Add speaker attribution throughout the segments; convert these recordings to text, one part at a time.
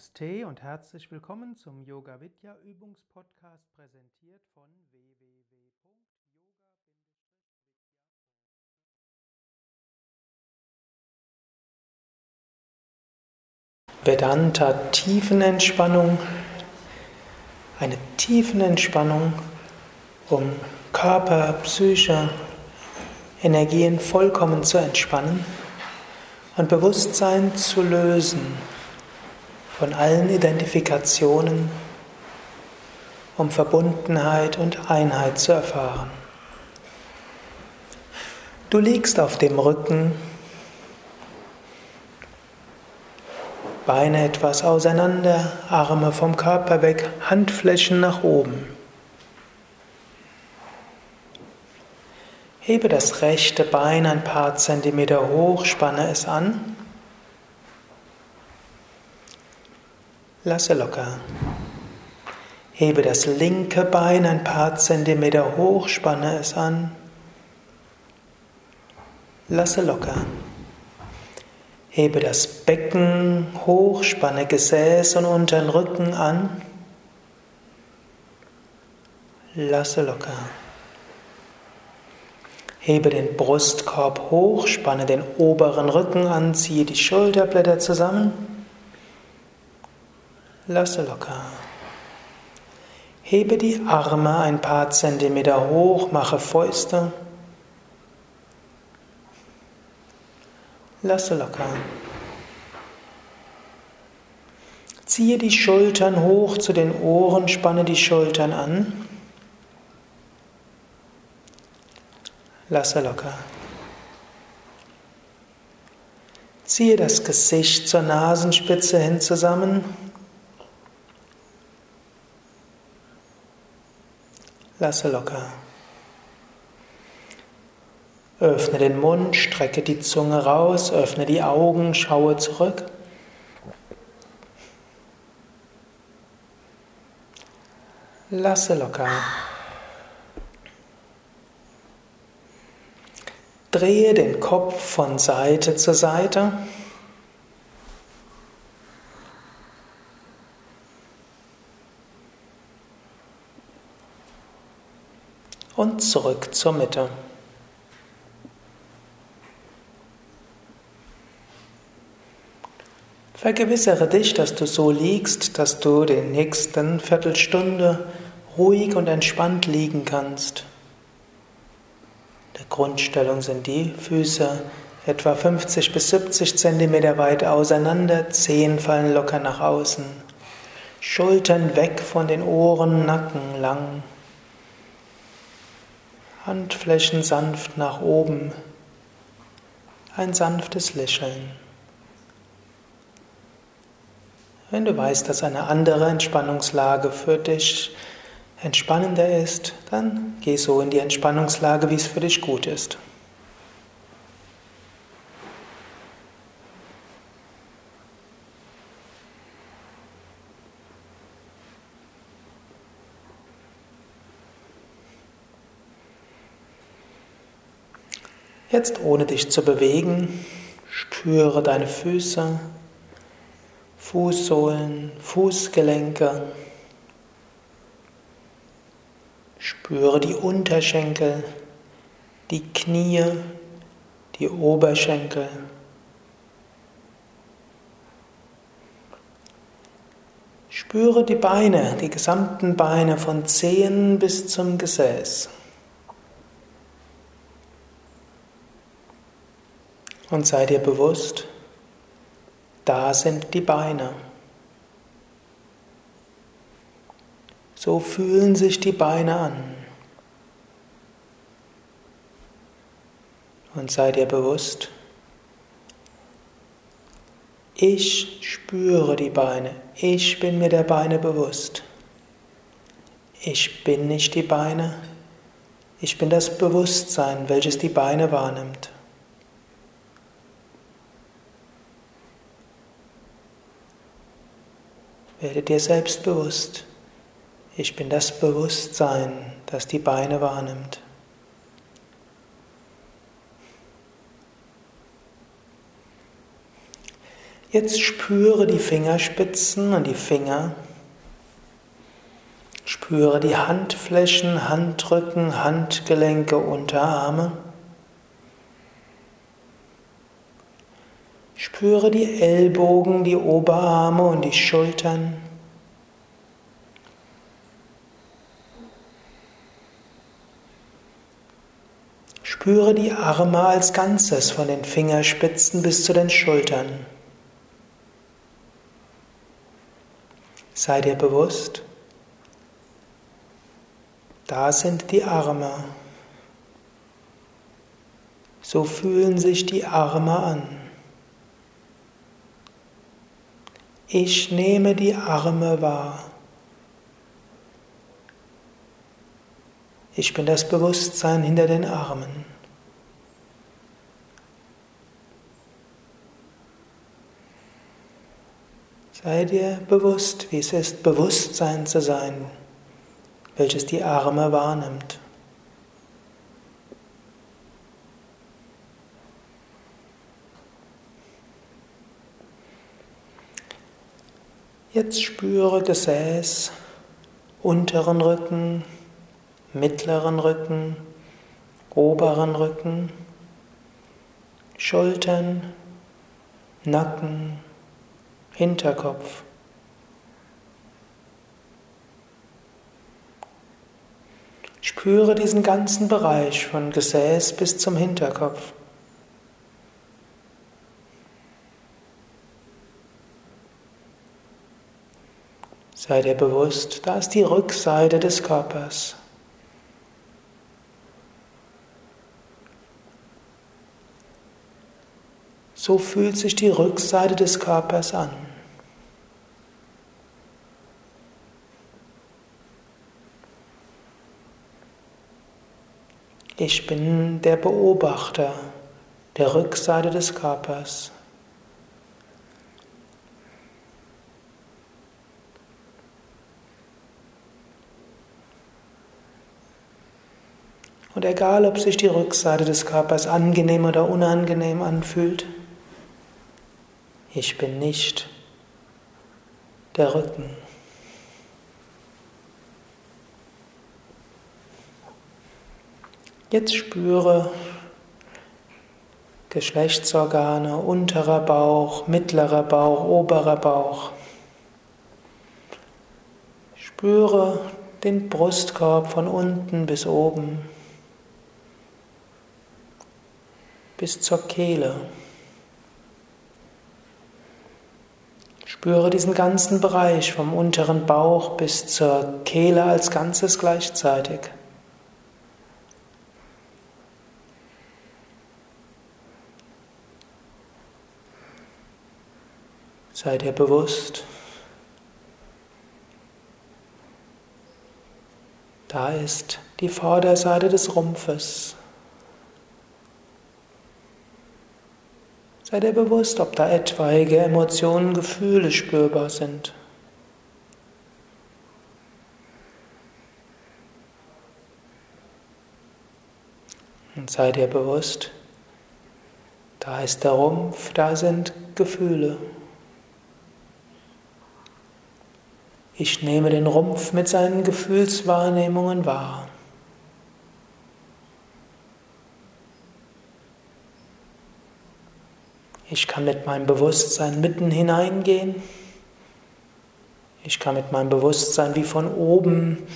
Speaker 1: Namaste und herzlich willkommen zum Yoga Vidya Übungspodcast präsentiert von www.yoga-vidya. Vedanta Tiefenentspannung, eine Tiefenentspannung, um Körper, Psyche, Energien vollkommen zu entspannen und Bewusstsein zu lösen von allen Identifikationen, um Verbundenheit und Einheit zu erfahren. Du liegst auf dem Rücken, Beine etwas auseinander, Arme vom Körper weg, Handflächen nach oben. Hebe das rechte Bein ein paar Zentimeter hoch, spanne es an. Lasse locker. Hebe das linke Bein ein paar Zentimeter hoch, spanne es an. Lasse locker. Hebe das Becken hoch, spanne Gesäß und unteren Rücken an. Lasse locker. Hebe den Brustkorb hoch, spanne den oberen Rücken an, ziehe die Schulterblätter zusammen. Lasse locker. Hebe die Arme ein paar Zentimeter hoch, mache Fäuste. Lasse locker. Ziehe die Schultern hoch zu den Ohren, spanne die Schultern an. Lasse locker. Ziehe das Gesicht zur Nasenspitze hin zusammen. Lasse locker. Öffne den Mund, strecke die Zunge raus, öffne die Augen, schaue zurück. Lasse locker. Drehe den Kopf von Seite zu Seite. Und zurück zur Mitte. Vergewissere dich, dass du so liegst, dass du den nächsten Viertelstunde ruhig und entspannt liegen kannst. Der Grundstellung sind die Füße etwa 50 bis 70 Zentimeter weit auseinander, Zehen fallen locker nach außen, Schultern weg von den Ohren, Nacken lang. Handflächen sanft nach oben, ein sanftes Lächeln. Wenn du weißt, dass eine andere Entspannungslage für dich entspannender ist, dann geh so in die Entspannungslage, wie es für dich gut ist. Jetzt ohne dich zu bewegen, spüre deine Füße, Fußsohlen, Fußgelenke. Spüre die Unterschenkel, die Knie, die Oberschenkel. Spüre die Beine, die gesamten Beine von Zehen bis zum Gesäß. Und sei dir bewusst, da sind die Beine. So fühlen sich die Beine an. Und sei dir bewusst, ich spüre die Beine, ich bin mir der Beine bewusst. Ich bin nicht die Beine, ich bin das Bewusstsein, welches die Beine wahrnimmt. Werde dir selbst bewusst, ich bin das Bewusstsein, das die Beine wahrnimmt. Jetzt spüre die Fingerspitzen und die Finger. Spüre die Handflächen, Handrücken, Handgelenke, Unterarme. Spüre die Ellbogen, die Oberarme und die Schultern. Spüre die Arme als Ganzes von den Fingerspitzen bis zu den Schultern. Sei dir bewusst, da sind die Arme. So fühlen sich die Arme an. Ich nehme die Arme wahr. Ich bin das Bewusstsein hinter den Armen. Sei dir bewusst, wie es ist, Bewusstsein zu sein, welches die Arme wahrnimmt. Jetzt spüre Gesäß, unteren Rücken, mittleren Rücken, oberen Rücken, Schultern, Nacken, Hinterkopf. Spüre diesen ganzen Bereich von Gesäß bis zum Hinterkopf. Sei dir bewusst, da ist die Rückseite des Körpers. So fühlt sich die Rückseite des Körpers an. Ich bin der Beobachter der Rückseite des Körpers. Und egal, ob sich die Rückseite des Körpers angenehm oder unangenehm anfühlt, ich bin nicht der Rücken. Jetzt spüre Geschlechtsorgane, unterer Bauch, mittlerer Bauch, oberer Bauch. Spüre den Brustkorb von unten bis oben, bis zur Kehle. Spüre diesen ganzen Bereich vom unteren Bauch bis zur Kehle als Ganzes gleichzeitig. Sei dir bewusst, da ist die Vorderseite des Rumpfes. Sei dir bewusst, ob da etwaige Emotionen, Gefühle spürbar sind. Und sei dir bewusst, da ist der Rumpf, da sind Gefühle. Ich nehme den Rumpf mit seinen Gefühlswahrnehmungen wahr. Ich kann mit meinem Bewusstsein mitten hineingehen. Ich kann mit meinem Bewusstsein wie von oben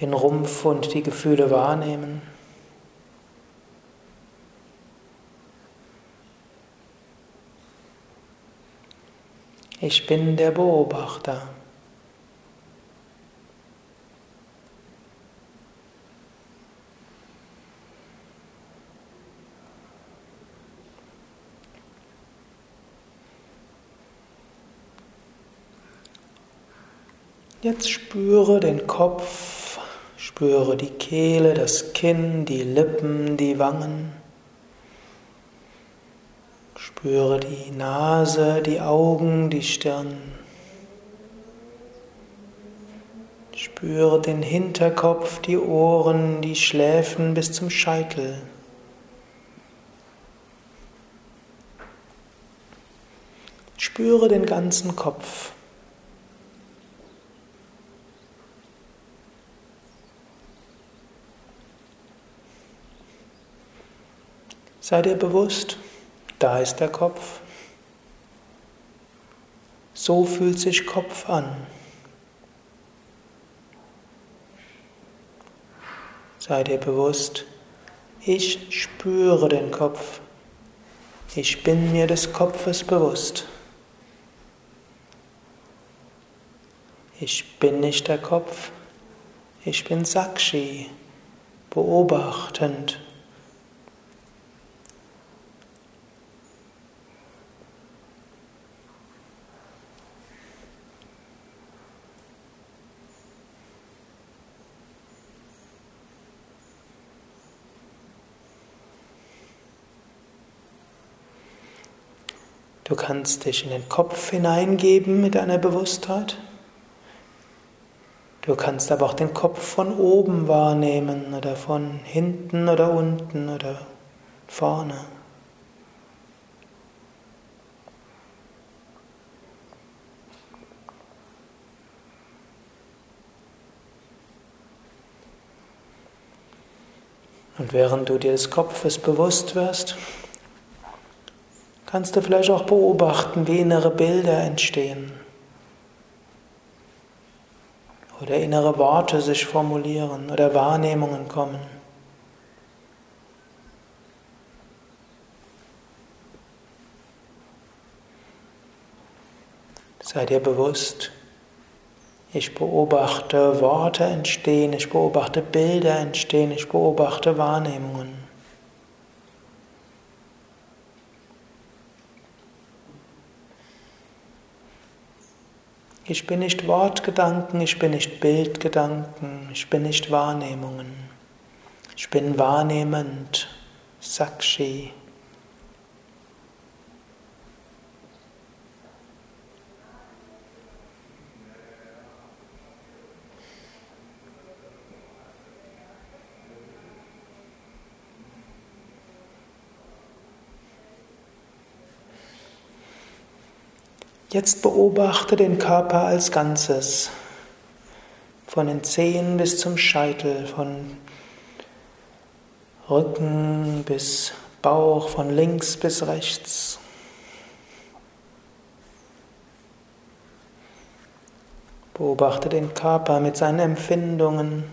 Speaker 1: den Rumpf und die Gefühle wahrnehmen. Ich bin der Beobachter. Jetzt spüre den Kopf, spüre die Kehle, das Kinn, die Lippen, die Wangen. Spüre die Nase, die Augen, die Stirn. Spüre den Hinterkopf, die Ohren, die Schläfen bis zum Scheitel. Spüre den ganzen Kopf. Sei dir bewusst, da ist der Kopf. So fühlt sich Kopf an. Sei dir bewusst, ich spüre den Kopf. Ich bin mir des Kopfes bewusst. Ich bin nicht der Kopf, ich bin Sakshi, beobachtend. Du kannst dich in den Kopf hineingeben mit deiner Bewusstheit. Du kannst aber auch den Kopf von oben wahrnehmen oder von hinten oder unten oder vorne. Und während du dir des Kopfes bewusst wirst, kannst du vielleicht auch beobachten, wie innere Bilder entstehen oder innere Worte sich formulieren oder Wahrnehmungen kommen. Sei dir bewusst, ich beobachte Worte entstehen, ich beobachte Bilder entstehen, ich beobachte Wahrnehmungen. Ich bin nicht Wortgedanken, ich bin nicht Bildgedanken, ich bin nicht Wahrnehmungen. Ich bin wahrnehmend, Sakshi. Jetzt beobachte den Körper als Ganzes, von den Zehen bis zum Scheitel, von Rücken bis Bauch, von links bis rechts. Beobachte den Körper mit seinen Empfindungen,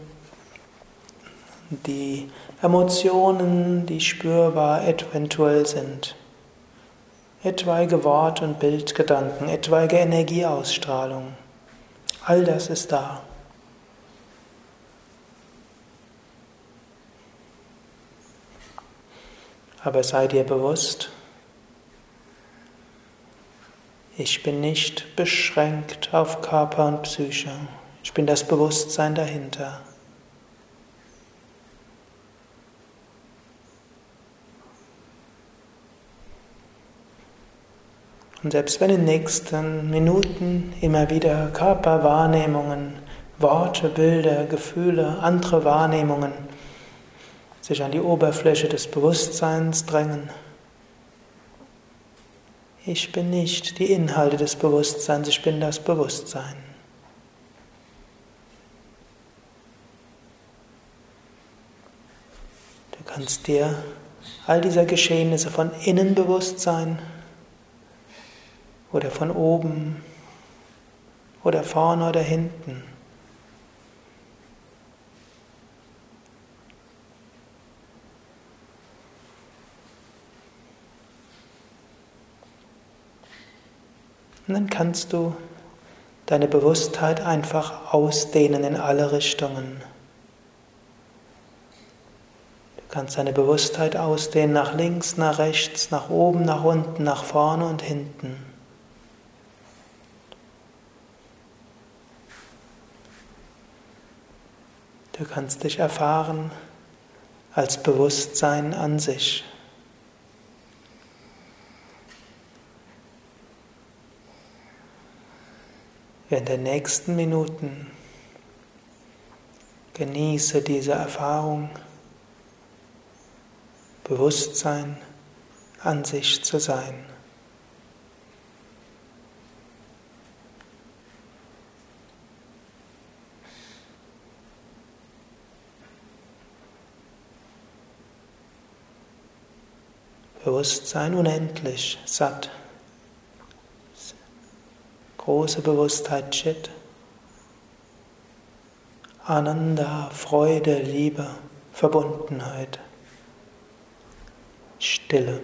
Speaker 1: die Emotionen, die spürbar eventuell sind etwaige Wort- und Bildgedanken, etwaige Energieausstrahlung. All das ist da. Aber sei dir bewusst, ich bin nicht beschränkt auf Körper und Psyche. Ich bin das Bewusstsein dahinter. Und selbst wenn in den nächsten Minuten immer wieder Körperwahrnehmungen, Worte, Bilder, Gefühle, andere Wahrnehmungen sich an die Oberfläche des Bewusstseins drängen, ich bin nicht die Inhalte des Bewusstseins, ich bin das Bewusstsein. Du kannst dir all dieser Geschehnisse von innen bewusst sein oder von oben oder vorne oder hinten. Und dann kannst du deine Bewusstheit einfach ausdehnen in alle Richtungen. Du kannst deine Bewusstheit ausdehnen nach links, nach rechts, nach oben, nach unten, nach vorne und hinten. Du kannst dich erfahren als Bewusstsein an sich. Während der nächsten Minuten genieße diese Erfahrung, Bewusstsein an sich zu sein. Bewusstsein unendlich, satt. Große Bewusstheit, Chit. Ananda, Freude, Liebe, Verbundenheit, Stille.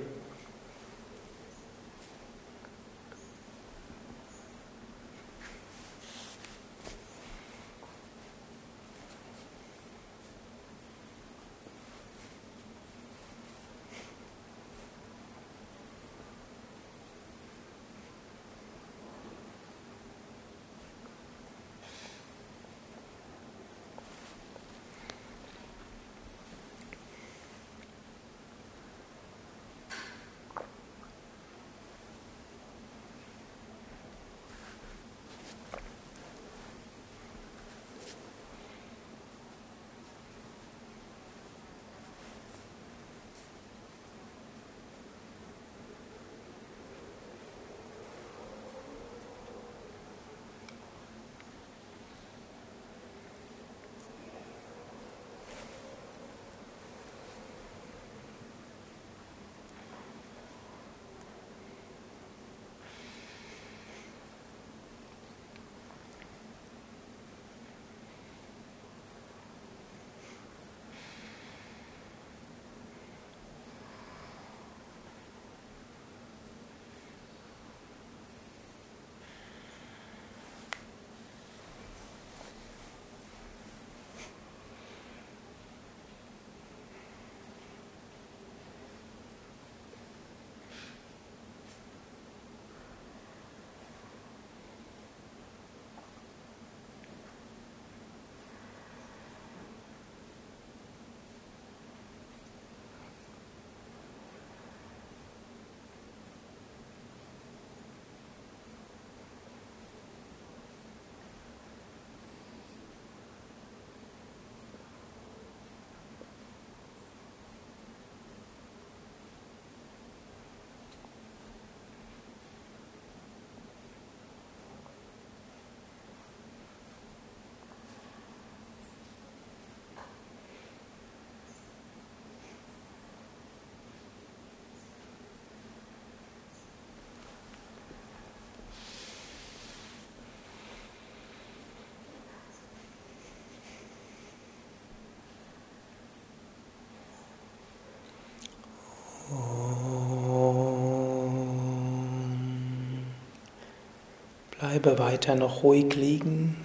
Speaker 1: Bleibe weiter noch ruhig liegen.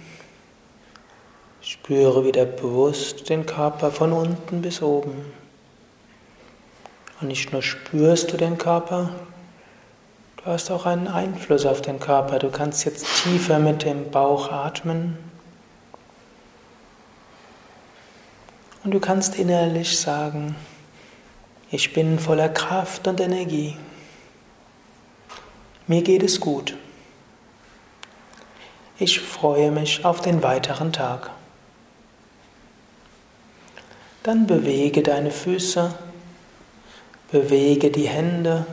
Speaker 1: Spüre wieder bewusst den Körper von unten bis oben. Und nicht nur spürst du den Körper, du hast auch einen Einfluss auf den Körper. Du kannst jetzt tiefer mit dem Bauch atmen. Und du kannst innerlich sagen, ich bin voller Kraft und Energie. Mir geht es gut. Ich freue mich auf den weiteren Tag. Dann bewege deine Füße, bewege die Hände,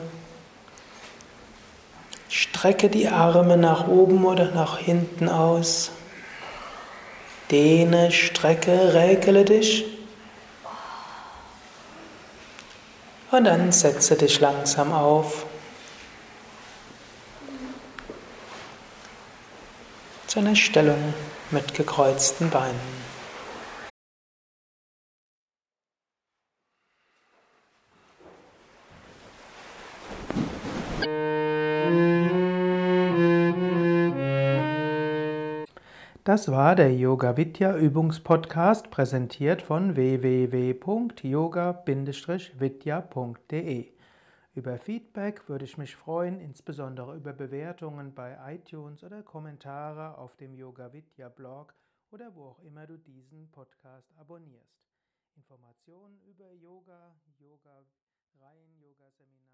Speaker 1: strecke die Arme nach oben oder nach hinten aus, dehne, strecke, räkele dich und dann setze dich langsam auf. Zu einer Stellung mit gekreuzten Beinen. Das war der Yoga Vidya Übungspodcast, präsentiert von www.yoga-vidya.de. Über Feedback würde ich mich freuen, insbesondere über Bewertungen bei iTunes oder Kommentare auf dem Yoga Vidya Blog oder wo auch immer du diesen Podcast abonnierst. Informationen über Yoga, Yoga-Reihen, Yoga-Seminare und Ausbildungen